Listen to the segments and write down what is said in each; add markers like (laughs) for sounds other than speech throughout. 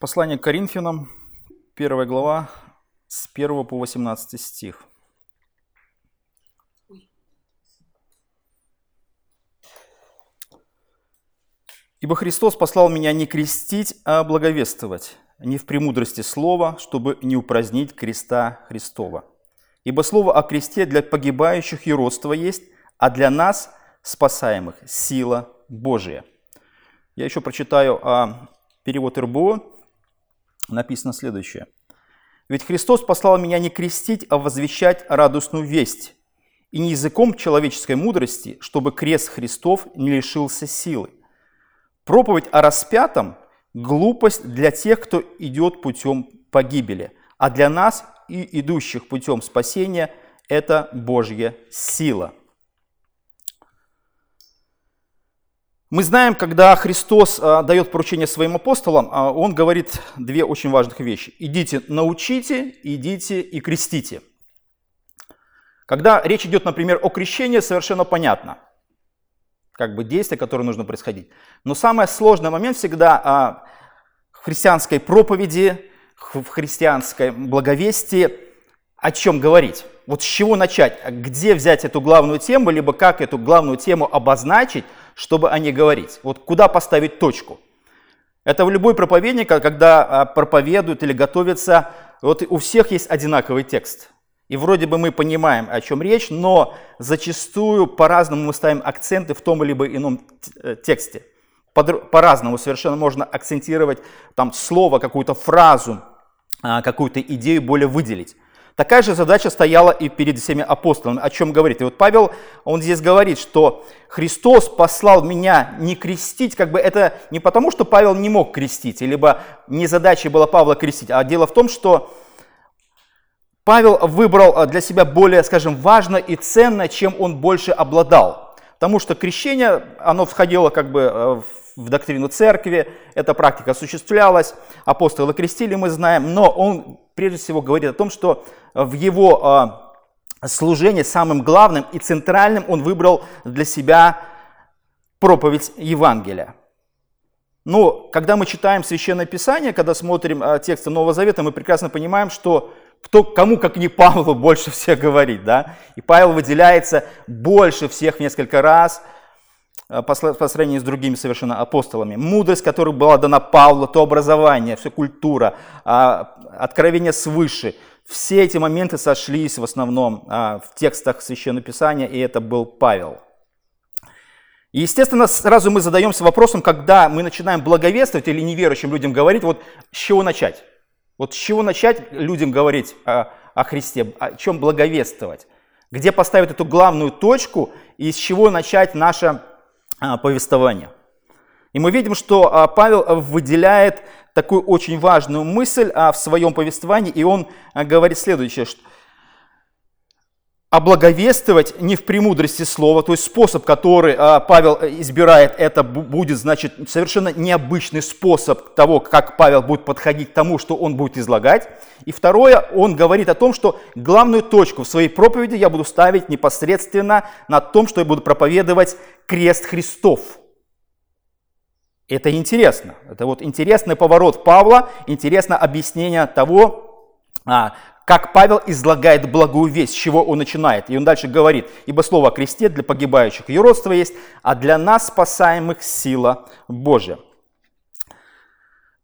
Послание к Коринфянам, 1 глава, с 1 по 18 стих. «Ибо Христос послал меня не крестить, а благовествовать, не в премудрости слова, чтобы не упразднить креста Христова. Ибо слово о кресте для погибающих и родство есть, а для нас, спасаемых, сила Божия». Я еще прочитаю а, перевод РБО, написано следующее. «Ведь Христос послал меня не крестить, а возвещать радостную весть, и не языком человеческой мудрости, чтобы крест Христов не лишился силы. Проповедь о распятом – глупость для тех, кто идет путем погибели, а для нас и идущих путем спасения – это Божья сила». Мы знаем, когда Христос а, дает поручение своим апостолам, а, Он говорит две очень важных вещи. Идите, научите, идите и крестите. Когда речь идет, например, о крещении, совершенно понятно, как бы действие, которое нужно происходить. Но самый сложный момент всегда а, в христианской проповеди, в христианской благовестии, о чем говорить. Вот с чего начать, где взять эту главную тему, либо как эту главную тему обозначить, чтобы о ней говорить. Вот куда поставить точку. Это в любой проповедник, когда а, проповедуют или готовятся, вот у всех есть одинаковый текст. И вроде бы мы понимаем, о чем речь, но зачастую по-разному мы ставим акценты в том или ином э, тексте. По-разному совершенно можно акцентировать там слово, какую-то фразу, а, какую-то идею более выделить. Такая же задача стояла и перед всеми апостолами. О чем говорит? И вот Павел, он здесь говорит, что Христос послал меня не крестить, как бы это не потому, что Павел не мог крестить, либо не задача была Павла крестить, а дело в том, что Павел выбрал для себя более, скажем, важное и ценное, чем он больше обладал. Потому что крещение, оно входило как бы э, в доктрину церкви, эта практика осуществлялась, апостолы крестили, мы знаем, но он прежде всего говорит о том, что в его а, служении самым главным и центральным он выбрал для себя проповедь Евангелия. Но когда мы читаем Священное Писание, когда смотрим а, тексты Нового Завета, мы прекрасно понимаем, что кто, кому, как не Павлу, (laughs) больше всех говорит. Да? И Павел выделяется больше всех в несколько раз а, по сравнению с другими совершенно апостолами. Мудрость, которая была дана Павлу, то образование, все культура, откровение свыше – все эти моменты сошлись в основном а, в текстах Священного Писания, и это был Павел. И, естественно, сразу мы задаемся вопросом, когда мы начинаем благовествовать или неверующим людям говорить, вот с чего начать? Вот с чего начать людям говорить о, о Христе, о чем благовествовать? Где поставить эту главную точку и с чего начать наше а, повествование? И мы видим, что а, Павел выделяет такую очень важную мысль а, в своем повествовании, и он а, говорит следующее, что облаговествовать не в премудрости слова, то есть способ, который Павел избирает, это будет, значит, совершенно необычный способ того, как Павел будет подходить к тому, что он будет излагать. И второе, он говорит о том, что главную точку в своей проповеди я буду ставить непосредственно на том, что я буду проповедовать крест Христов – это интересно. Это вот интересный поворот Павла, интересно объяснение того, а, как Павел излагает благую весть, с чего он начинает. И он дальше говорит, ибо слово о кресте для погибающих ее родство есть, а для нас спасаемых сила Божия.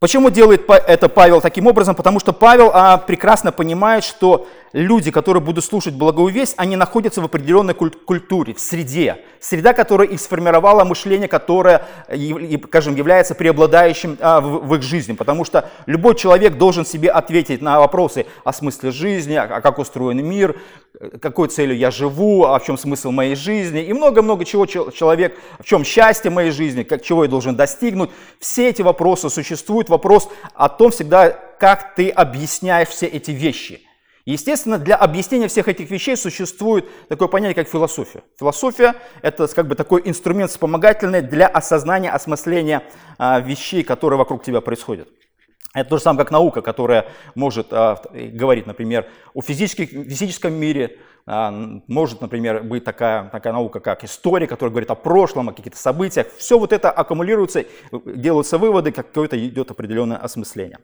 Почему делает это Павел таким образом? Потому что Павел а, прекрасно понимает, что люди, которые будут слушать благую они находятся в определенной культуре, в среде. Среда, которая их сформировала мышление, которое, скажем, является преобладающим а, в, в их жизни. Потому что любой человек должен себе ответить на вопросы о смысле жизни, а как устроен мир, какой целью я живу, а в чем смысл моей жизни и много-много чего человек, в чем счастье моей жизни, как, чего я должен достигнуть. Все эти вопросы существуют. Вопрос о том всегда, как ты объясняешь все эти вещи. Естественно, для объяснения всех этих вещей существует такое понятие, как философия. Философия – это как бы такой инструмент вспомогательный для осознания, осмысления а, вещей, которые вокруг тебя происходят. Это то же самое, как наука, которая может а, говорить, например, о физическом мире, а, может, например, быть такая, такая наука, как история, которая говорит о прошлом, о каких-то событиях. Все вот это аккумулируется, делаются выводы, какое-то идет определенное осмысление.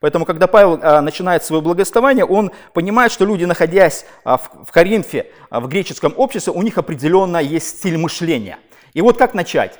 Поэтому, когда Павел а, начинает свое благовествование, он понимает, что люди, находясь в, в Коринфе, в греческом обществе, у них определенно есть стиль мышления. И вот как начать?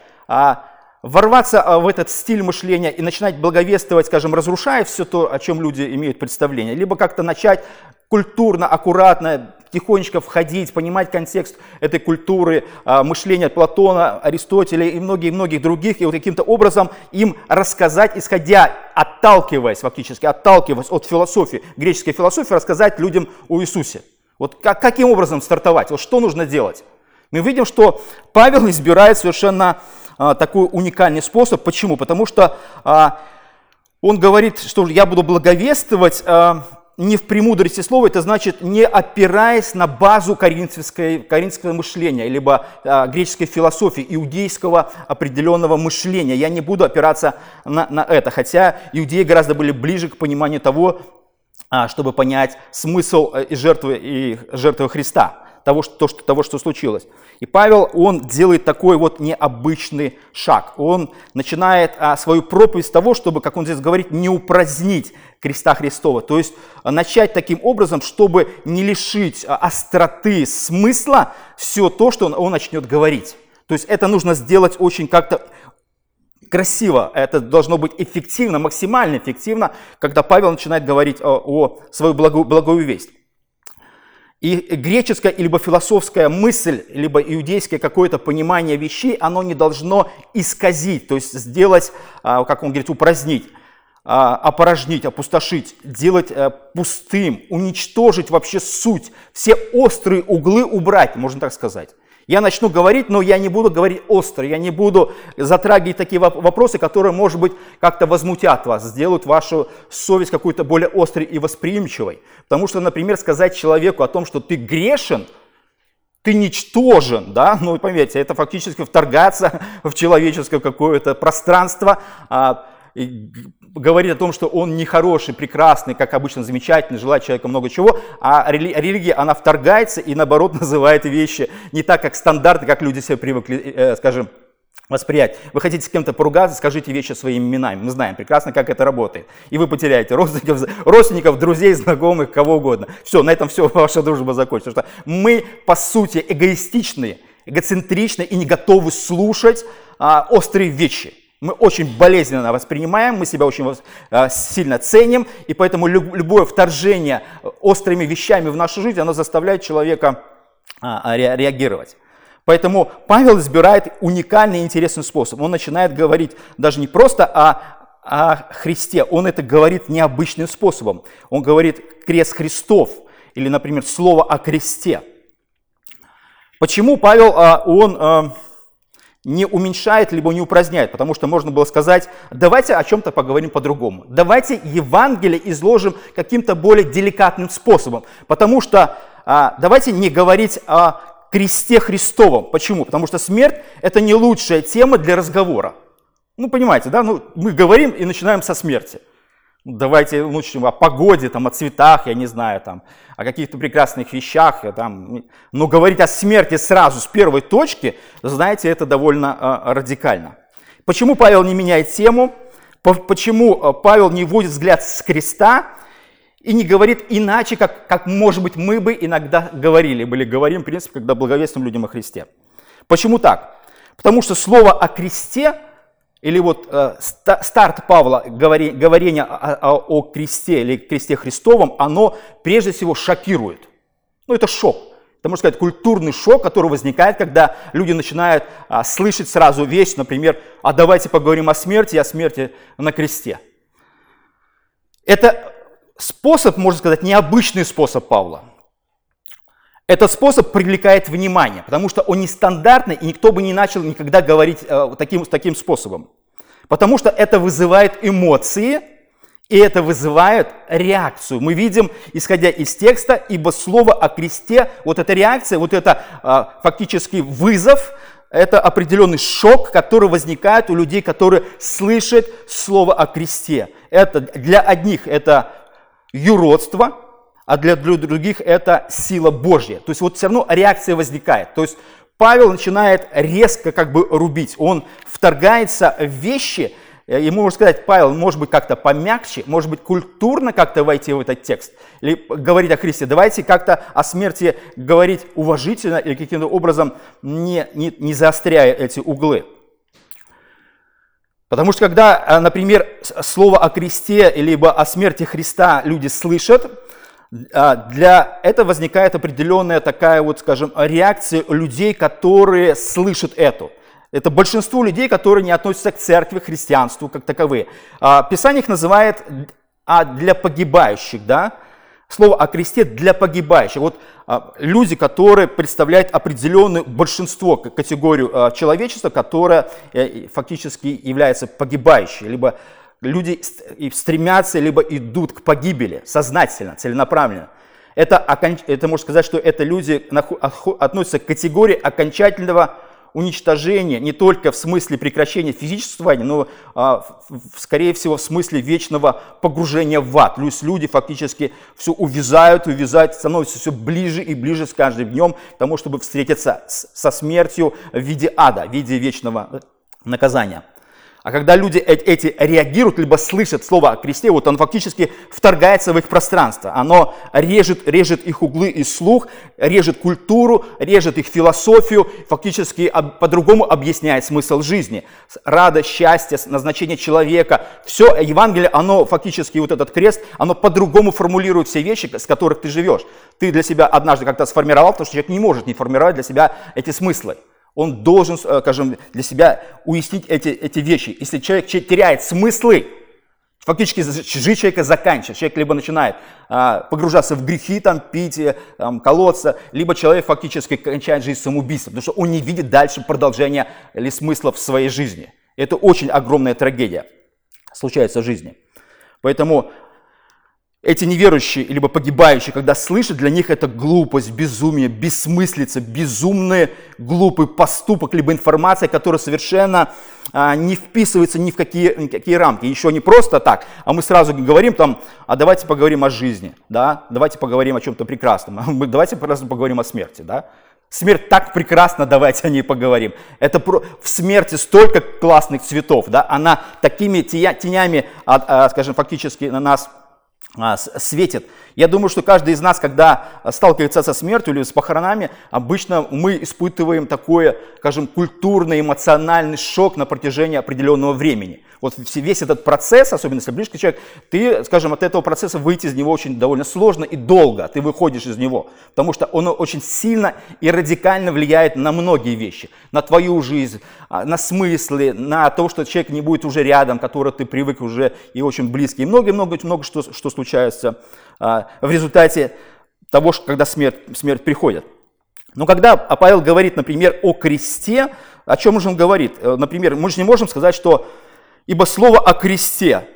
Ворваться а, в этот стиль мышления и начинать благовествовать, скажем, разрушая все то, о чем люди имеют представление, либо как-то начать культурно, аккуратно, тихонечко входить, понимать контекст этой культуры, а, мышления Платона, Аристотеля и многих-многих других, и вот каким-то образом им рассказать, исходя, отталкиваясь фактически, отталкиваясь от философии, греческой философии, рассказать людям о Иисусе. Вот как, каким образом стартовать, вот что нужно делать? Мы видим, что Павел избирает совершенно такой уникальный способ. Почему? Потому что а, он говорит, что я буду благовествовать а, не в премудрости слова, это значит не опираясь на базу коринфского мышления, либо а, греческой философии, иудейского определенного мышления. Я не буду опираться на, на это, хотя иудеи гораздо были ближе к пониманию того, а, чтобы понять смысл э, жертвы, и жертвы Христа того, что, того, что случилось. И Павел, он делает такой вот необычный шаг. Он начинает а, свою проповедь с того, чтобы, как он здесь говорит, не упразднить креста Христова. То есть а, начать таким образом, чтобы не лишить а, остроты смысла все то, что он, он начнет говорить. То есть это нужно сделать очень как-то красиво, это должно быть эффективно, максимально эффективно, когда Павел начинает говорить о, о свою благую, благую весть. И греческая либо философская мысль, либо иудейское какое-то понимание вещей, оно не должно исказить, то есть сделать, а, как он говорит, упразднить, а, опорожнить, опустошить, делать э, пустым, уничтожить вообще суть, все острые углы убрать, можно так сказать. Я начну говорить, но я не буду говорить остро, я не буду затрагивать такие вопросы, которые, может быть, как-то возмутят вас, сделают вашу совесть какой-то более острой и восприимчивой. Потому что, например, сказать человеку о том, что ты грешен, ты ничтожен, да, ну, поверьте, это фактически вторгаться (laughs) в человеческое какое-то пространство, а, говорит о том, что он нехороший, прекрасный, как обычно замечательный, желает человека много чего, а религия, она вторгается и наоборот (laughs) называет вещи не так, как стандарты, как люди себе привыкли, э, скажем, восприять. Вы хотите с кем-то поругаться, скажите вещи своими именами. Мы знаем прекрасно, как это работает. И вы потеряете родственников, (laughs) родственников друзей, знакомых, кого угодно. Все, на этом все, (laughs) ваша дружба закончится. Потому что мы, по сути, эгоистичные, эгоцентричны и не готовы слушать а, острые вещи мы очень болезненно воспринимаем, мы себя очень э, сильно ценим, и поэтому любое вторжение острыми вещами в нашу жизнь, оно заставляет человека а, а, реагировать. Поэтому Павел избирает уникальный интересный способ. Он начинает говорить даже не просто о, о Христе, он это говорит необычным способом. Он говорит крест Христов, или, например, слово о кресте. Почему Павел, а, он не уменьшает, либо не упраздняет, потому что можно было сказать, давайте о чем-то поговорим по-другому. Давайте Евангелие изложим каким-то более деликатным способом, потому что а, давайте не говорить о кресте Христовом. Почему? Потому что смерть – это не лучшая тема для разговора. Ну, понимаете, да? Ну, мы говорим и начинаем со смерти. Давайте лучше о погоде, там, о цветах, я не знаю, там, о каких-то прекрасных вещах. Там. Но говорить о смерти сразу, с первой точки, знаете, это довольно э, радикально. Почему Павел не меняет тему? Почему а, Павел не вводит взгляд с креста и не говорит иначе, как, как может быть, мы бы иногда говорили, были говорим, в принципе, когда благовествуем людям о Христе. Почему так? Потому что слово о кресте или вот э, старт Павла, говори, говорение о, о, о кресте или кресте Христовом, оно прежде всего шокирует. Ну, это шок. Это, можно сказать, культурный шок, который возникает, когда люди начинают а, слышать сразу вещь, например, а давайте поговорим о смерти, о смерти на кресте. Это способ, можно сказать, необычный способ Павла. Этот способ привлекает внимание, потому что он нестандартный, и никто бы не начал никогда говорить э, таким, таким способом. Потому что это вызывает эмоции, и это вызывает реакцию. Мы видим, исходя из текста, ибо слово о кресте, вот эта реакция, вот это э, фактически вызов, это определенный шок, который возникает у людей, которые слышат слово о кресте. Это для одних это юродство, а для других это сила Божья. То есть вот все равно реакция возникает. То есть Павел начинает резко как бы рубить. Он вторгается в вещи, Э, ему можно сказать, Павел, может быть, как-то помягче, может быть, культурно как-то войти в этот текст, или говорить о Христе. Давайте как-то о смерти говорить уважительно или каким-то образом не, не, не заостряя эти углы. Потому что когда, э, например, слово о кресте либо о смерти Христа люди слышат, для этого возникает определенная такая вот, скажем, реакция людей, которые слышат это. Это большинство людей, которые не относятся к церкви, к христианству как таковые. А, Писание их называет а для погибающих, да? Слово о кресте для погибающих. Вот а, люди, которые представляют определенное большинство, категорию а, человечества, которая э, фактически является погибающей, либо люди стремятся, либо идут к погибели сознательно, целенаправленно. Это, это можно сказать, что это люди относятся к категории окончательного уничтожение не только в смысле прекращения физического существования, но, а, скорее всего, в смысле вечного погружения в ад. Есть люди фактически все увязают, увязают, становятся все ближе и ближе с каждым днем к тому, чтобы встретиться со смертью в виде ада, в виде вечного наказания. А когда люди эти реагируют, либо слышат слово о кресте, вот он фактически вторгается в их пространство. Оно режет, режет их углы и слух, режет культуру, режет их философию, фактически по-другому объясняет смысл жизни. Радость, счастье, назначение человека. Все Евангелие, оно фактически, вот этот крест, оно по-другому формулирует все вещи, с которых ты живешь. Ты для себя однажды как-то сформировал, потому что человек не может не формировать для себя эти смыслы. Он должен, э, скажем, для себя уяснить эти, эти вещи. Если человек теряет смыслы, фактически жизнь человека заканчивается. Человек либо начинает а, погружаться в грехи, там, пить, э, там, колоться, либо человек фактически кончает жизнь самоубийством, потому что он не видит дальше продолжения или смысла в своей жизни. Это очень огромная трагедия случается в жизни. Поэтому эти неверующие, либо погибающие, когда слышат, для них это глупость, безумие, бессмыслица, безумный, глупый поступок, либо информация, которая совершенно а, не вписывается ни в какие, какие рамки. Еще не просто так, а мы сразу говорим там, а давайте поговорим о жизни, да, давайте поговорим о чем-то прекрасном, (laughs) давайте просто поговорим о смерти, да. Смерть так прекрасна, давайте о ней поговорим. Это про... в смерти столько классных цветов, да, она такими тенями, а, а, скажем, фактически на нас светит. Я думаю, что каждый из нас, когда сталкивается со смертью или с похоронами, обычно мы испытываем такой, скажем, культурный, эмоциональный шок на протяжении определенного времени. Вот весь этот процесс, особенно если близкий человек, ты, скажем, от этого процесса выйти из него очень довольно сложно и долго, ты выходишь из него, потому что он очень сильно и радикально влияет на многие вещи, на твою жизнь, а, на смыслы, на то, что человек не будет уже рядом, который ты привык уже и очень близкий, и много-много-много что, что случается а, в результате того, что, когда смерть, смерть приходит. Но когда Павел говорит, например, о кресте, о чем же он говорит? Э, например, мы же не можем сказать, что ибо слово о кресте,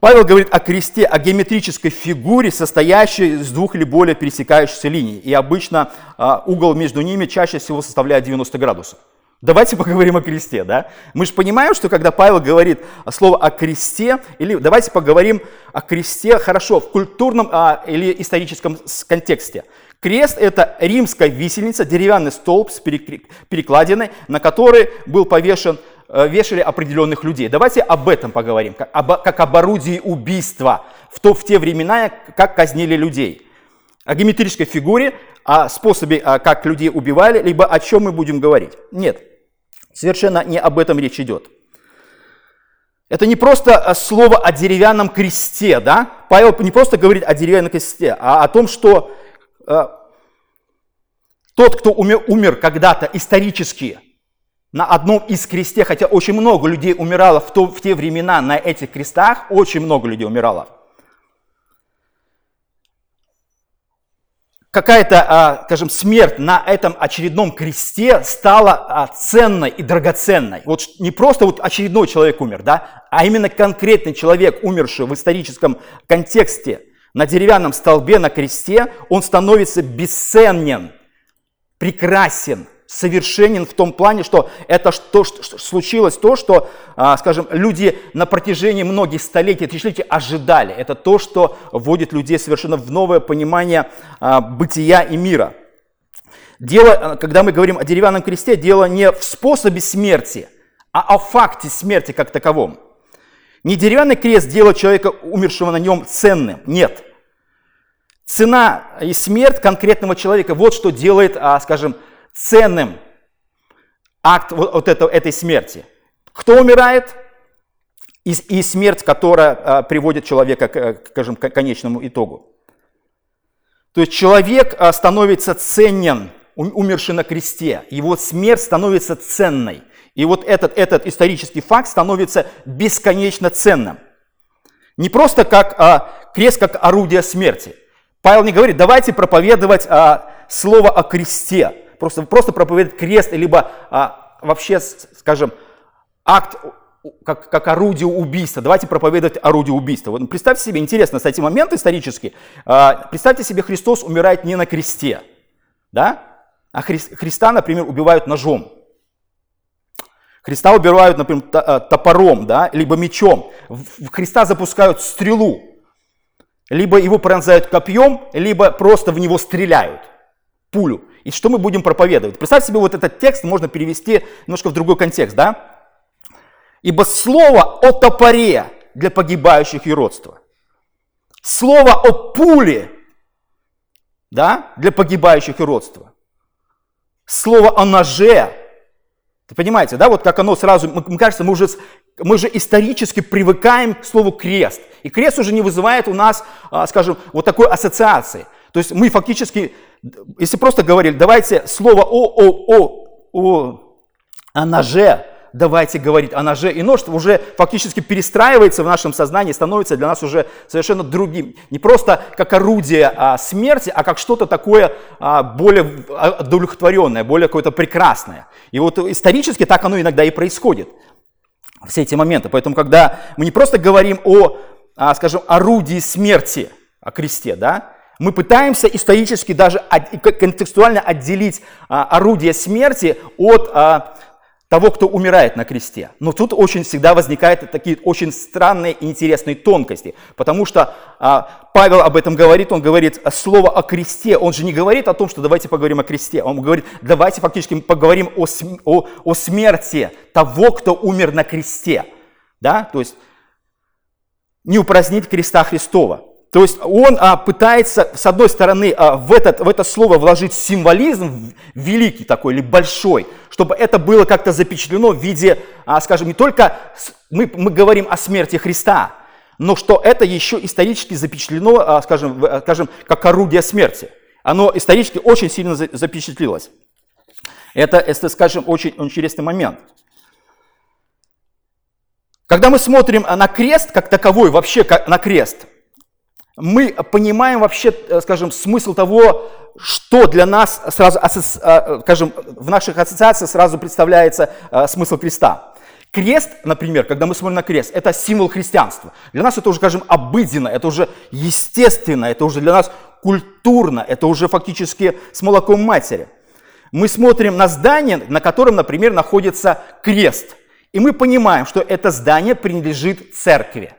Павел говорит о кресте, о геометрической фигуре, состоящей из двух или более пересекающихся линий. И обычно а, угол между ними чаще всего составляет 90 градусов. Давайте (laughs) поговорим о кресте, да? Мы же понимаем, что когда Павел говорит слово о кресте, или давайте поговорим о кресте, хорошо, в культурном а, или историческом контексте. Крест – это римская висельница, деревянный столб с перекладиной, на который был повешен, э, вешали определенных людей. Давайте об этом поговорим, как об, как об орудии убийства в, то, в те времена, как казнили людей. О геометрической фигуре, о способе, а, как людей убивали, либо о чем мы будем говорить. Нет, Совершенно не об этом речь идет. Это не просто э, слово о деревянном кресте, да? Павел не просто говорит о деревянном кресте, а о том, что э, тот, кто умер, умер когда-то исторически на одном из кресте, хотя очень много людей умирало в, то, в те времена на этих крестах, очень много людей умирало. Какая-то, а, скажем, смерть на этом очередном кресте стала а, ценной и драгоценной. Вот не просто вот очередной человек умер, да, а именно конкретный человек, умерший в историческом контексте на деревянном столбе на кресте, он становится бесценен, прекрасен, совершенен в том плане, что это что, что случилось то, что, а, скажем, люди на протяжении многих столетий, тысячелетий ожидали. Это то, что вводит людей совершенно в новое понимание а, бытия и мира. Дело, когда мы говорим о деревянном кресте, дело не в способе смерти, а о факте смерти как таковом. Не деревянный крест делает человека, умершего на нем, ценным. Нет. Цена и смерть конкретного человека, вот что делает, а, скажем, ценным акт вот этого, этой смерти. Кто умирает? И, и смерть, которая а, приводит человека, к, скажем, к конечному итогу. То есть человек а, становится ценен, умерший на кресте. Его смерть становится ценной. И вот этот, этот исторический факт становится бесконечно ценным. Не просто как а, крест, как орудие смерти. Павел не говорит, давайте проповедовать а, слово о кресте. Просто, просто проповедовать крест, либо а, вообще, скажем, акт как, как орудие убийства. Давайте проповедовать орудие убийства. Вот представьте себе, интересно, кстати, момент исторический. А, представьте себе, Христос умирает не на кресте, да? а Хри, Христа, например, убивают ножом. Христа убивают, например, э, топором, да, либо мечом. В Христа запускают стрелу. Либо его пронзают копьем, либо просто в него стреляют. Пулю. И что мы будем проповедовать? Представьте себе, вот этот текст можно перевести немножко в другой контекст, да? Ибо слово о топоре для погибающих и родства. Слово о пуле, да, для погибающих и родства. Слово о ноже ты понимаете, да, вот как оно сразу, мне кажется, мы уже, мы же исторически привыкаем к слову крест. И крест уже не вызывает у нас, а, скажем, вот такой ассоциации. То есть мы фактически, если просто говорили, давайте слово о, о, о, о, о ноже, давайте говорить о ноже и нож, уже фактически перестраивается в нашем сознании, становится для нас уже совершенно другим. Не просто как орудие а, смерти, а как что-то такое а, более удовлетворенное, более какое-то прекрасное. И вот исторически так оно иногда и происходит. Все эти моменты. Поэтому, когда мы не просто говорим о, а, скажем, орудии смерти, о кресте, да, мы пытаемся исторически даже контекстуально отделить а, орудие смерти от а, того, кто умирает на кресте. Но тут очень всегда возникают такие очень странные и интересные тонкости, потому что а, Павел об этом говорит, он говорит слово о кресте, он же не говорит о том, что давайте поговорим о кресте, он говорит, давайте фактически поговорим о, о, о смерти того, кто умер на кресте, да, то есть не упразднить креста Христова. То есть он а, пытается, с одной стороны, а, в, этот, в это слово вложить символизм великий такой или большой, чтобы это было как-то запечатлено в виде, а, скажем, не только мы, мы говорим о смерти Христа, но что это еще исторически запечатлено, а, скажем, а, скажем, как орудие смерти. Оно исторически очень сильно запечатлилось. Это, это скажем, очень интересный момент. Когда мы смотрим на крест как таковой, вообще как на крест – мы понимаем вообще, э, скажем, смысл того, что для нас сразу, э, скажем, в наших ассоциациях сразу представляется э, смысл креста. Крест, например, когда мы смотрим на крест, это символ христианства. Для нас это уже, скажем, обыденно, это уже естественно, это уже для нас культурно, это уже фактически с молоком матери. Мы смотрим на здание, на котором, например, находится крест, и мы понимаем, что это здание принадлежит церкви.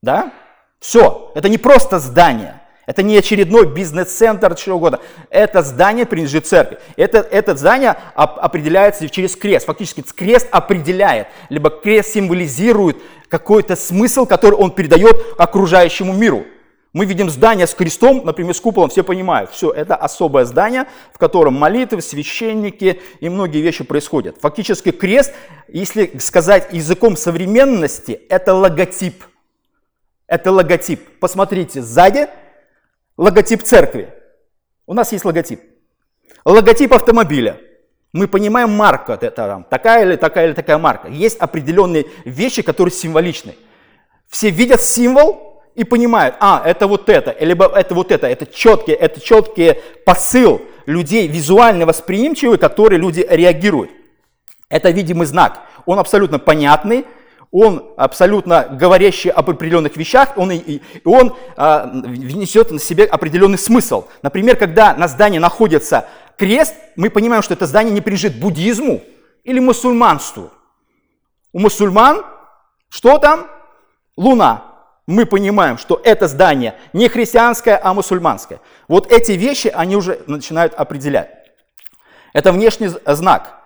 Да? Все, это не просто здание, это не очередной бизнес-центр, чего угодно. Это здание принадлежит церкви. Это, это здание определяется через крест. Фактически крест определяет, либо крест символизирует какой-то смысл, который он передает окружающему миру. Мы видим здание с крестом, например, с куполом, все понимают, все, это особое здание, в котором молитвы, священники и многие вещи происходят. Фактически крест, если сказать языком современности, это логотип – это логотип. Посмотрите, сзади логотип церкви. У нас есть логотип. Логотип автомобиля. Мы понимаем марка, это там, такая или такая или такая марка. Есть определенные вещи, которые символичны. Все видят символ и понимают, а, это вот это, либо это вот это. Это четкий, это четкий посыл людей, визуально восприимчивый, который люди реагируют. Это видимый знак. Он абсолютно понятный, он абсолютно говорящий об определенных вещах, он, и, он а, внесет на себе определенный смысл. Например, когда на здании находится крест, мы понимаем, что это здание не принадлежит буддизму или мусульманству. У мусульман что там? Луна. Мы понимаем, что это здание не христианское, а мусульманское. Вот эти вещи они уже начинают определять. Это внешний знак.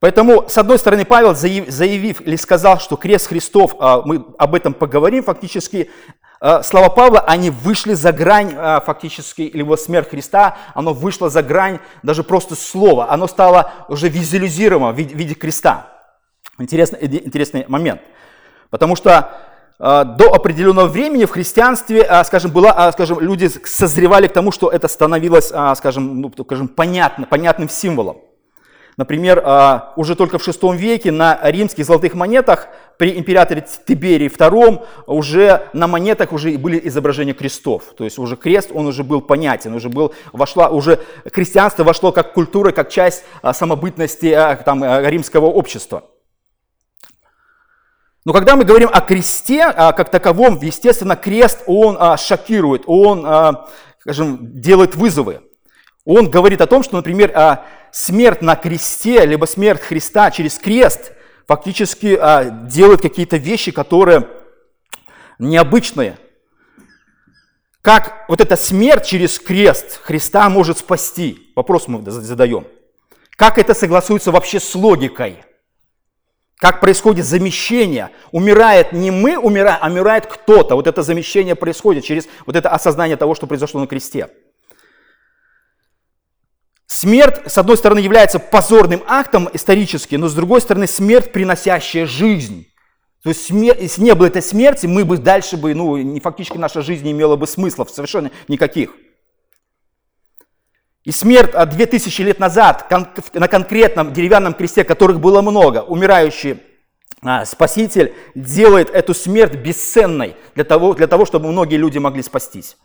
Поэтому, с одной стороны, Павел, заявив или сказал, что крест Христов, а, мы об этом поговорим, фактически, а, слова Павла, они вышли за грань а, фактически, или вот смерть Христа, оно вышло за грань даже просто слова, оно стало уже визуализируемо в виде креста. Интересный, интересный момент. Потому что до определенного времени в христианстве, скажем, была, скажем, люди созревали к тому, что это становилось, скажем, ну, скажем понятно, понятным символом. Например, а, уже только в VI веке на римских золотых монетах при императоре Тиберии II уже на монетах уже были изображения крестов. То есть уже крест, он уже был понятен, уже, был, вошла, уже христианство вошло как культура, как часть а, самобытности а, там, римского общества. Но когда мы говорим о кресте как таковом, естественно, крест, он шокирует, он, скажем, делает вызовы. Он говорит о том, что, например, смерть на кресте, либо смерть Христа через крест фактически а, делает какие-то вещи, которые необычные. Как вот эта смерть через крест Христа может спасти? Вопрос мы задаем. Как это согласуется вообще с логикой? Как происходит замещение? Умирает не мы, умираем, а умирает кто-то. Вот это замещение происходит через вот это осознание того, что произошло на кресте. Смерть, с одной стороны, является позорным актом исторически, но с другой стороны, смерть, приносящая жизнь. То есть, смерть, если не было этой смерти, мы бы дальше бы, ну, не, фактически наша жизнь не имела бы смыслов совершенно никаких. И смерть от 2000 лет назад на конкретном деревянном кресте, которых было много, умирающий а, Спаситель делает эту смерть бесценной для того, для того, чтобы многие люди могли спастись,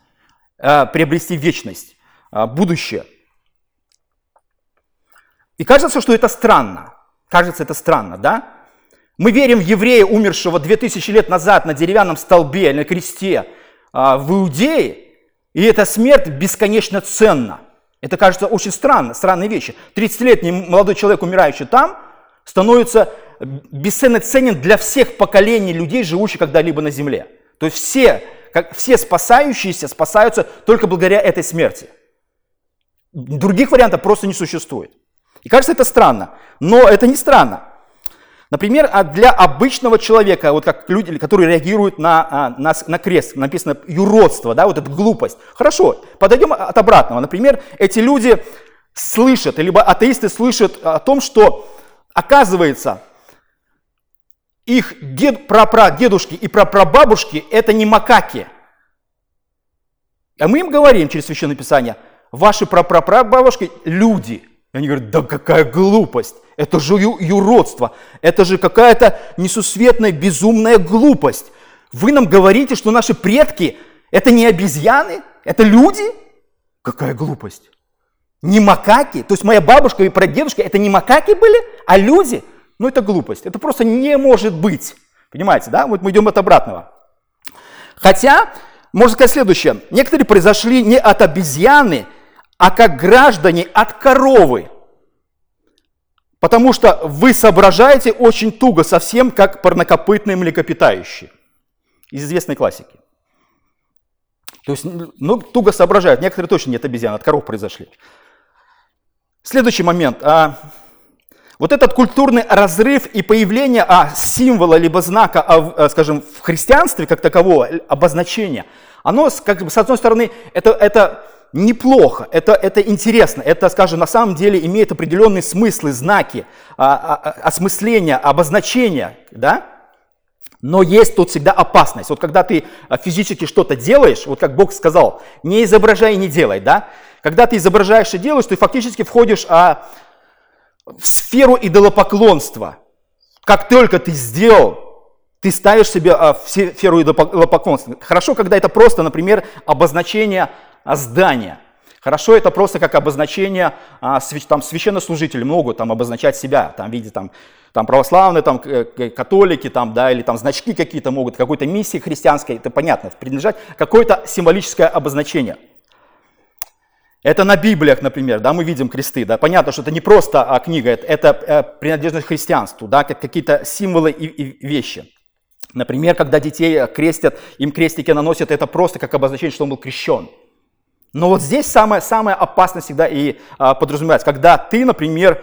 а, приобрести вечность, а, будущее – и кажется, что это странно. Кажется, это странно, да? Мы верим в еврея, умершего 2000 лет назад на деревянном столбе, на кресте а, в Иудее, и эта смерть бесконечно ценна. Это кажется очень странно, странные вещи. 30-летний молодой человек, умирающий там, становится бесценно ценен для всех поколений людей, живущих когда-либо на земле. То есть все, как, все спасающиеся спасаются только благодаря этой смерти. Других вариантов просто не существует. И кажется это странно, но это не странно. Например, а для обычного человека, вот как люди, которые реагируют на, а, на, на крест, написано юродство, да, вот эта глупость. Хорошо, подойдем от обратного. Например, эти люди слышат, либо атеисты слышат о том, что оказывается, их дед, прапрадедушки и прапрабабушки это не макаки. А мы им говорим через Священное Писание, ваши прапрабабушки люди – и они говорят, да какая глупость, это же юродство, это же какая-то несусветная, безумная глупость. Вы нам говорите, что наши предки – это не обезьяны, это люди? Какая глупость. Не макаки, то есть моя бабушка и прадедушка – это не макаки были, а люди? Ну это глупость, это просто не может быть. Понимаете, да? Вот мы идем от обратного. Хотя, можно сказать следующее. Некоторые произошли не от обезьяны, а как граждане от коровы. Потому что вы соображаете очень туго, совсем как парнокопытные млекопитающие. Из известной классики. То есть, ну, туго соображают. Некоторые точно нет обезьян, от коров произошли. Следующий момент. А, вот этот культурный разрыв и появление а, символа либо знака, а, скажем, в христианстве как такового, обозначения, оно, как бы, с одной стороны, это, это неплохо, это, это интересно, это, скажем, на самом деле имеет определенные смыслы, знаки, а, а, а, осмысления, обозначения, да? Но есть тут всегда опасность. Вот когда ты физически что-то делаешь, вот как Бог сказал, не изображай и не делай, да? Когда ты изображаешь и делаешь, ты фактически входишь а, в сферу идолопоклонства. Как только ты сделал, ты ставишь себе а, в сферу идолопоклонства. Хорошо, когда это просто, например, обозначение а здания. Хорошо, это просто как обозначение, а, там священнослужители могут там обозначать себя, там в виде там, там православные, там католики, там, да, или там значки какие-то могут, какой-то миссии христианской, это понятно, принадлежать какое-то символическое обозначение. Это на Библиях, например, да, мы видим кресты, да, понятно, что это не просто а, книга, это, это э, принадлежность христианству, да, как какие-то символы и, и вещи. Например, когда детей крестят, им крестики наносят, это просто как обозначение, что он был крещен. Но вот здесь самое, самое опасное всегда и а, подразумевается, когда ты, например,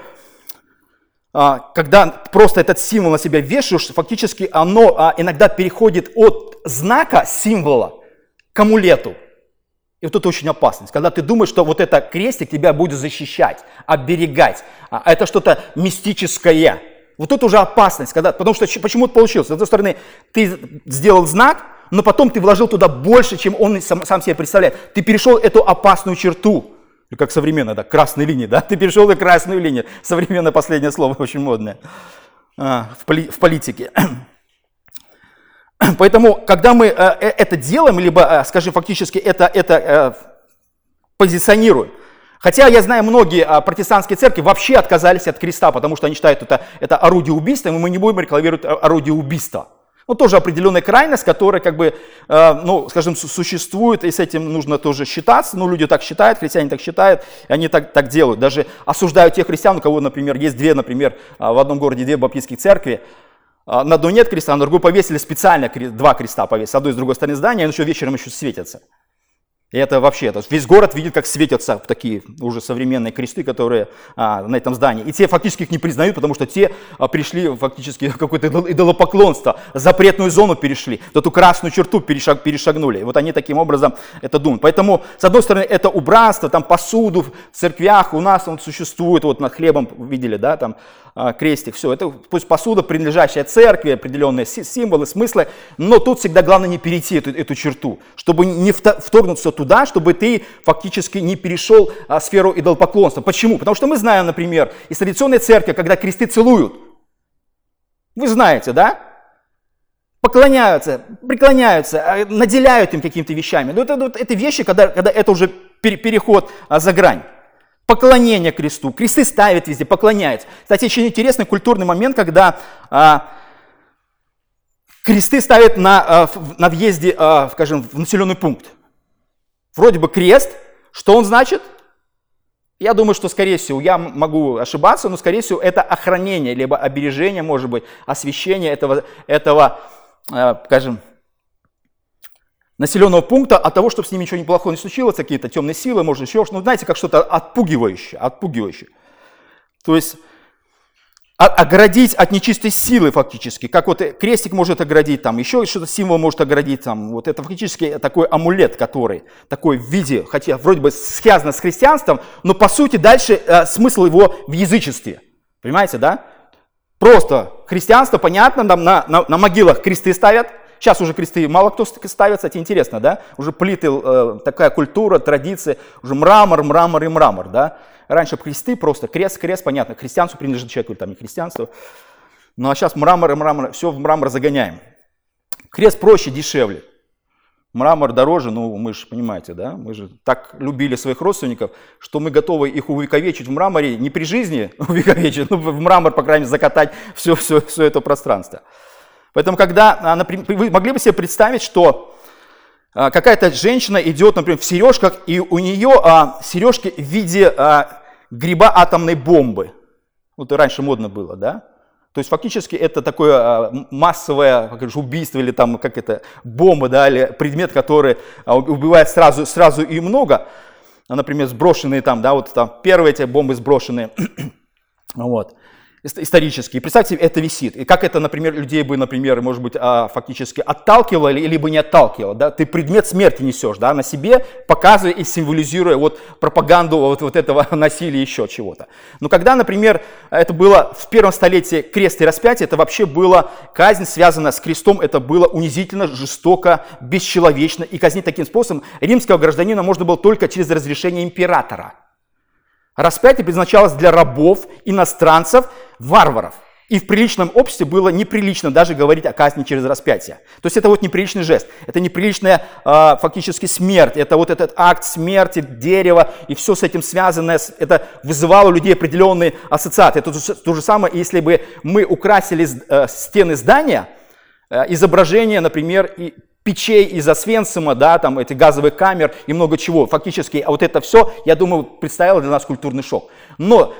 а, когда просто этот символ на себя вешаешь, фактически оно а, иногда переходит от знака символа к амулету. И вот это очень опасность, когда ты думаешь, что вот этот крестик тебя будет защищать, оберегать, а это что-то мистическое. Вот это уже опасность, когда, потому что почему это получилось? С одной стороны, ты сделал знак, но потом ты вложил туда больше, чем он сам, сам себе представляет. Ты перешел эту опасную черту, как современная, да, красной линии, да, (laughs) ты перешел на красную линию. Современное последнее слово (laughs) очень модное а, в, поли, в политике. (clears throat) Поэтому, когда мы э, это делаем, либо, э, скажем, фактически это, это позиционируем, Хотя я знаю, многие а, протестантские церкви вообще отказались от креста, потому что они считают это, это орудие убийства, и мы не будем рекламировать орудие убийства. Ну, тоже определенная крайность, которая, как бы, э, ну, скажем, существует, и с этим нужно тоже считаться. Ну, люди так считают, христиане так считают, и они так, так делают. Даже осуждают тех христиан, у кого, например, есть две, например, в одном городе две баптистские церкви, а, на одной нет креста, на другой повесили специально два креста повесили, с одной и с другой стороны здания, и еще вечером еще светятся. И это вообще, это весь город видит, как светятся такие уже современные кресты, которые а, на этом здании. И те фактически их не признают, потому что те а, пришли фактически в какое-то идолопоклонство, запретную зону перешли, эту красную черту перешаг, перешагнули. И вот они таким образом это думают. Поэтому, с одной стороны, это убранство, там посуду в церквях у нас он существует, вот над хлебом видели, да, там крестик, все, это пусть посуда, принадлежащая церкви, определенные символы, смыслы, но тут всегда главное не перейти эту, эту черту, чтобы не вторгнуться туда, чтобы ты фактически не перешел а, сферу идолопоклонства. Почему? Потому что мы знаем, например, из традиционной церкви, когда кресты целуют, вы знаете, да? Поклоняются, преклоняются, а, наделяют им какими-то вещами. Но это, вот, это вещи, когда, когда это уже переход а, за грань. Поклонение кресту. Кресты ставят везде, поклоняются. Кстати, очень интересный культурный момент, когда а, кресты ставят на, а, на въезде, а, скажем, в населенный пункт. Вроде бы крест, что он значит? Я думаю, что, скорее всего, я могу ошибаться, но, скорее всего, это охранение, либо обережение, может быть, освещение этого, этого а, скажем, населенного пункта от того, чтобы с ним ничего неплохого не случилось, какие-то темные силы, может еще что-то, ну, знаете, как что-то отпугивающее, отпугивающее. То есть оградить от нечистой силы фактически, как вот крестик может оградить, там еще что-то символ может оградить, там, вот это фактически такой амулет, который такой в виде, хотя вроде бы связано с христианством, но по сути дальше э, смысл его в язычестве, понимаете, да? Просто христианство, понятно, там на, на, на могилах кресты ставят, Сейчас уже кресты мало кто ставит, кстати, интересно, да? Уже плиты, э, такая культура, традиция, уже мрамор, мрамор и мрамор, да? Раньше кресты просто, крест, крест, понятно, христианству принадлежит человек, или там не христианству. Ну а сейчас мрамор и мрамор, все в мрамор загоняем. Крест проще, дешевле. Мрамор дороже, ну мы же понимаете, да, мы же так любили своих родственников, что мы готовы их увековечить в мраморе, не при жизни (laughs) увековечить, но в мрамор, по крайней мере, закатать все, все, все это пространство. Поэтому, когда, а, например, вы могли бы себе представить, что а, какая-то женщина идет, например, в сережках, и у нее а, сережки в виде гриба атомной бомбы. Вот раньше модно было, да? То есть фактически это такое массовое как же, убийство или там как это бомба, да, или предмет, который убивает сразу, сразу и много. Например, сброшенные там, да, вот там первые эти бомбы сброшенные. (clears throat) вот исторические. представьте, это висит. И как это, например, людей бы, например, может быть, а, фактически отталкивало или бы не отталкивало. Да? Ты предмет смерти несешь да, на себе, показывая и символизируя вот пропаганду вот, вот этого (laughs) насилия еще чего-то. Но когда, например, это было в первом столетии крест и распятие, это вообще была казнь, связанная с крестом, это было унизительно, жестоко, бесчеловечно. И казнить таким способом римского гражданина можно было только через разрешение императора. Распятие предназначалось для рабов, иностранцев, варваров. И в приличном обществе было неприлично даже говорить о казни через распятие. То есть это вот неприличный жест, это неприличная э, фактически смерть, это вот этот акт смерти, дерева и все с этим связанное, это вызывало у людей определенные ассоциации. Это то, то же самое, если бы мы украсили э, стены здания, э, изображение, например, и печей из Освенцима, да, там эти газовые камер и много чего. Фактически, а вот это все, я думаю, представило для нас культурный шок. Но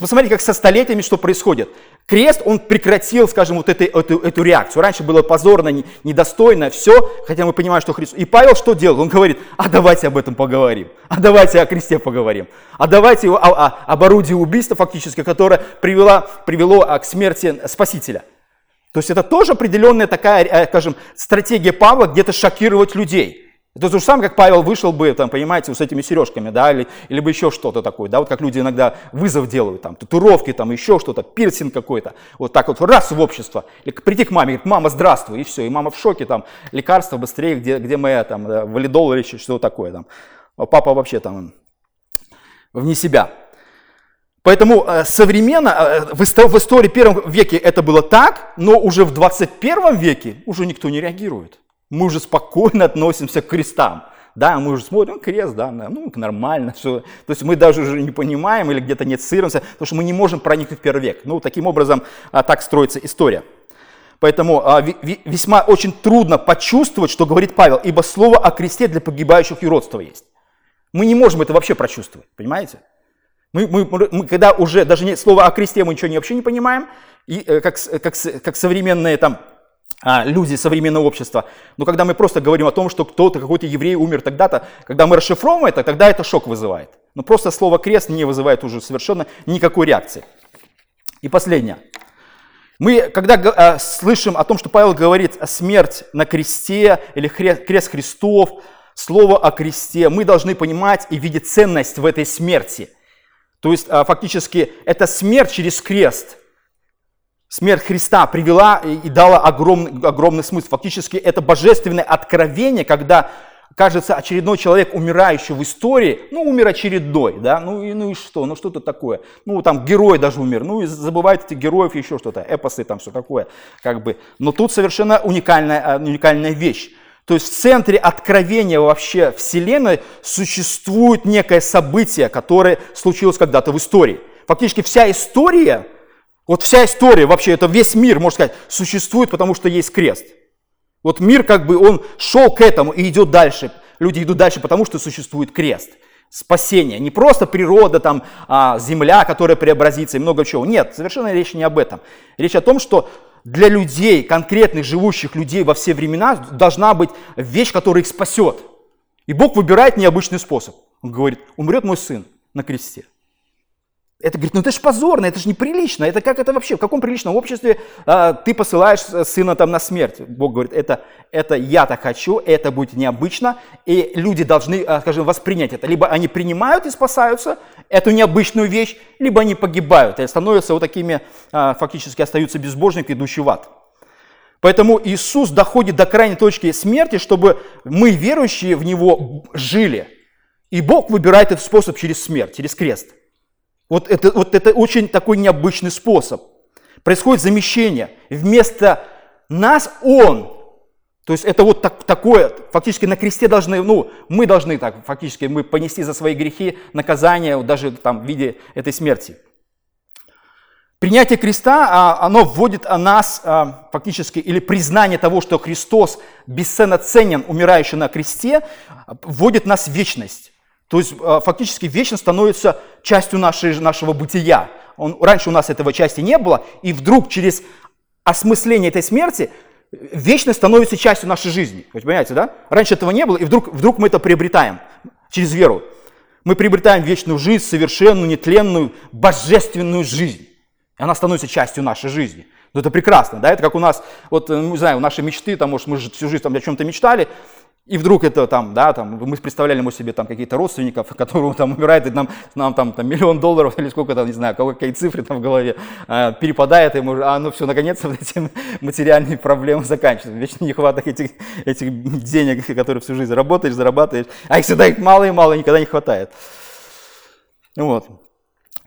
посмотрите, как со столетиями что происходит. Крест, он прекратил, скажем, вот эту, эту, эту реакцию. Раньше было позорно, недостойно, все, хотя мы понимаем, что Христос. И Павел что делал? Он говорит, а давайте об этом поговорим, а давайте о кресте поговорим, а давайте о, о, об орудии убийства фактически, которое привело, привело а, к смерти Спасителя. То есть это тоже определенная такая, э, скажем, стратегия Павла где-то шокировать людей. Это то же самое, как Павел вышел бы, там, понимаете, с этими сережками, да, или, или бы еще что-то такое, да, вот как люди иногда вызов делают, там, татуировки, там, еще что-то, пирсинг какой-то, вот так вот раз в общество, или прийти к маме, говорит, мама, здравствуй, и все, и мама в шоке, там, лекарства быстрее, где, где моя, там, да, валидол или что такое, там, а папа вообще там вне себя. Поэтому э, современно, э, в истории первом веке это было так, но уже в 21 веке уже никто не реагирует. Мы уже спокойно относимся к крестам. Да, мы уже смотрим, крест, да, ну, нормально, все. То есть мы даже уже не понимаем или где-то нет сыромся, потому что мы не можем проникнуть в первый век. Ну, таким образом, а, так строится история. Поэтому а, весьма очень трудно почувствовать, что говорит Павел, ибо слово о кресте для погибающих и родства есть. Мы не можем это вообще прочувствовать, понимаете? Мы, мы, мы когда уже даже нет слова о кресте мы ничего не, вообще не понимаем, и, э, как, как, как современные там а, люди современного общества. Но когда мы просто говорим о том, что кто-то, какой-то еврей умер тогда-то, когда мы расшифровываем это, тогда это шок вызывает. Но просто слово крест не вызывает уже совершенно никакой реакции. И последнее. Мы, когда э, слышим о том, что Павел говорит о смерть на кресте или крест Христов, слово о кресте, мы должны понимать и видеть ценность в этой смерти. То есть э, фактически это смерть через крест – Смерть Христа привела и дала огромный, огромный смысл. Фактически это божественное откровение, когда кажется очередной человек, умирающий в истории, ну, умер очередной, да, ну и, ну и что, ну что-то такое. Ну, там герой даже умер, ну и забывают этих героев еще что-то, эпосы там, все такое, как бы. Но тут совершенно уникальная, а, уникальная вещь. То есть в центре откровения вообще Вселенной существует некое событие, которое случилось когда-то в истории. Фактически вся история вот вся история, вообще это весь мир, можно сказать, существует, потому что есть крест. Вот мир как бы, он шел к этому и идет дальше. Люди идут дальше, потому что существует крест. Спасение. Не просто природа, там, а, земля, которая преобразится и много чего. Нет, совершенно речь не об этом. Речь о том, что для людей, конкретных живущих людей во все времена, должна быть вещь, которая их спасет. И Бог выбирает необычный способ. Он говорит, умрет мой сын на кресте. Это говорит, ну это же позорно, это же неприлично. Это как это вообще? В каком приличном обществе а, ты посылаешь сына там на смерть? Бог говорит, это, это я так хочу, это будет необычно, и люди должны, а, скажем, воспринять это. Либо они принимают и спасаются эту необычную вещь, либо они погибают и становятся вот такими, а, фактически остаются безбожниками, идущие в ад. Поэтому Иисус доходит до крайней точки смерти, чтобы мы, верующие в Него, жили. И Бог выбирает этот способ через смерть, через крест. Вот это, вот это очень такой необычный способ. Происходит замещение. Вместо нас Он. То есть это вот так, такое, фактически на кресте должны, ну, мы должны так, фактически мы понести за свои грехи наказание даже там в виде этой смерти. Принятие креста, а, оно вводит нас а, фактически, или признание того, что Христос бесценно ценен, умирающий на кресте, вводит нас в вечность. То есть а, фактически вечность становится частью нашей, нашего бытия. Он, раньше у нас этого части не было, и вдруг через осмысление этой смерти вечность становится частью нашей жизни. Понимаете, да? Раньше этого не было, и вдруг, вдруг мы это приобретаем через веру. Мы приобретаем вечную жизнь, совершенную, нетленную, божественную жизнь. И она становится частью нашей жизни. Но это прекрасно, да? Это как у нас, вот, ну, не знаю, наши мечты, там, может, мы же всю жизнь там о чем-то мечтали, и вдруг это там, да, там, мы представляли мы себе там какие-то родственников, (laughs) которого там умирает, и нам, нам там, там миллион долларов или сколько там, не знаю, какие цифры там в голове э, перепадает, и мы, а ну все, наконец-то эти (laughs) материальные проблемы заканчиваются. Вечно нехваток этих, этих денег, (laughs) которые всю жизнь работаешь, зарабатываешь, а их всегда их мало и мало, никогда не хватает. Вот.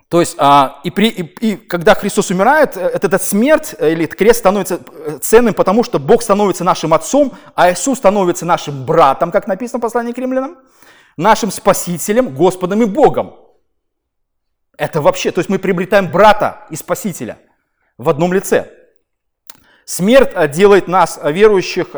То есть, а, и, при, и, и когда Христос умирает, э, эта смерть э, или крест становится э, ценным, потому что Бог становится нашим отцом, а Иисус становится нашим братом, как написано в послании к римлянам, нашим спасителем, Господом и Богом. Это вообще, то есть мы приобретаем брата и спасителя в одном лице. Смерть а, делает нас, верующих,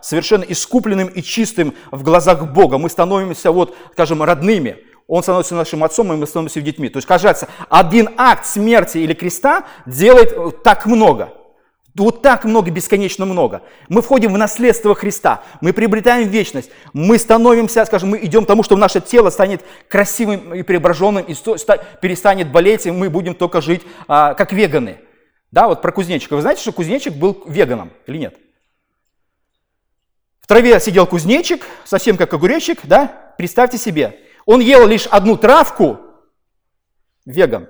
совершенно искупленным и чистым в глазах Бога. Мы становимся, вот, скажем, родными. Он становится нашим отцом, и мы становимся детьми. То есть, кажется, один акт смерти или креста делает э, так много. Вот так много, бесконечно много. Мы входим в наследство Христа, мы приобретаем вечность, мы становимся, скажем, мы идем к тому, что наше тело станет красивым и преображенным, и перестанет болеть, и мы будем только жить а, как веганы. Да, вот про кузнечика. Вы знаете, что кузнечик был веганом или нет? В траве сидел кузнечик, совсем как огуречик, да? Представьте себе. Он ел лишь одну травку, веган.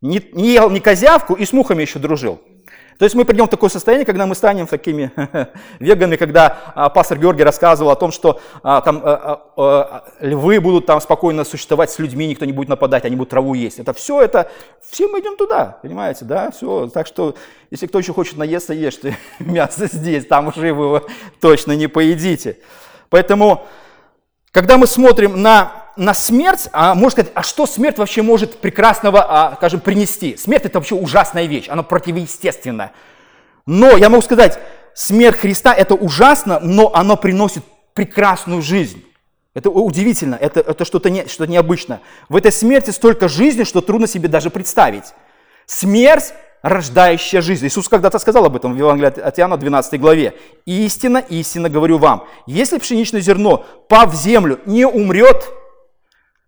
Не, не ел ни козявку и с мухами еще дружил. То есть мы придем в такое состояние, когда мы станем такими (laughs) веганами, когда а, пастор Георгий рассказывал о том, что а, там а, а, а, львы будут там спокойно существовать с людьми, никто не будет нападать, они будут траву есть. Это все, это, все мы идем туда, понимаете, да, все. Так что, если кто еще хочет наесться, ешьте (laughs) мясо здесь, там уже его точно не поедите. Поэтому, когда мы смотрим на на смерть, а можно сказать, а что смерть вообще может прекрасного, а, скажем, принести? Смерть это вообще ужасная вещь, она противоестественная. Но я могу сказать, смерть Христа это ужасно, но она приносит прекрасную жизнь. Это удивительно, это, это что-то не, что необычное. В этой смерти столько жизни, что трудно себе даже представить. Смерть рождающая жизнь. Иисус когда-то сказал об этом в Евангелии от Иоанна 12 главе. «Истина, истинно говорю вам, если пшеничное зерно, пав в землю, не умрет,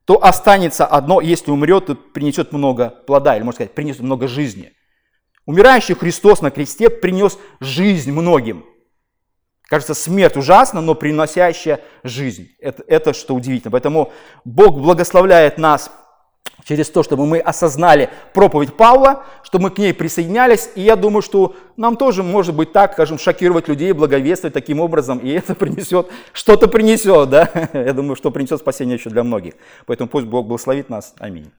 то останется одно, если умрет, то принесет много плода, или можно сказать, принесет много жизни. Умирающий Христос на кресте принес жизнь многим. Кажется, смерть ужасна, но приносящая жизнь. Это, это что удивительно. Поэтому Бог благословляет нас через то, чтобы мы осознали проповедь Павла, чтобы мы к ней присоединялись. И я думаю, что нам тоже может быть так, скажем, шокировать людей, благовествовать таким образом, и это (laughs) принесет, что-то принесет, да? (laughs) Я думаю, что принесет спасение еще для многих. Поэтому пусть Бог благословит нас. Аминь.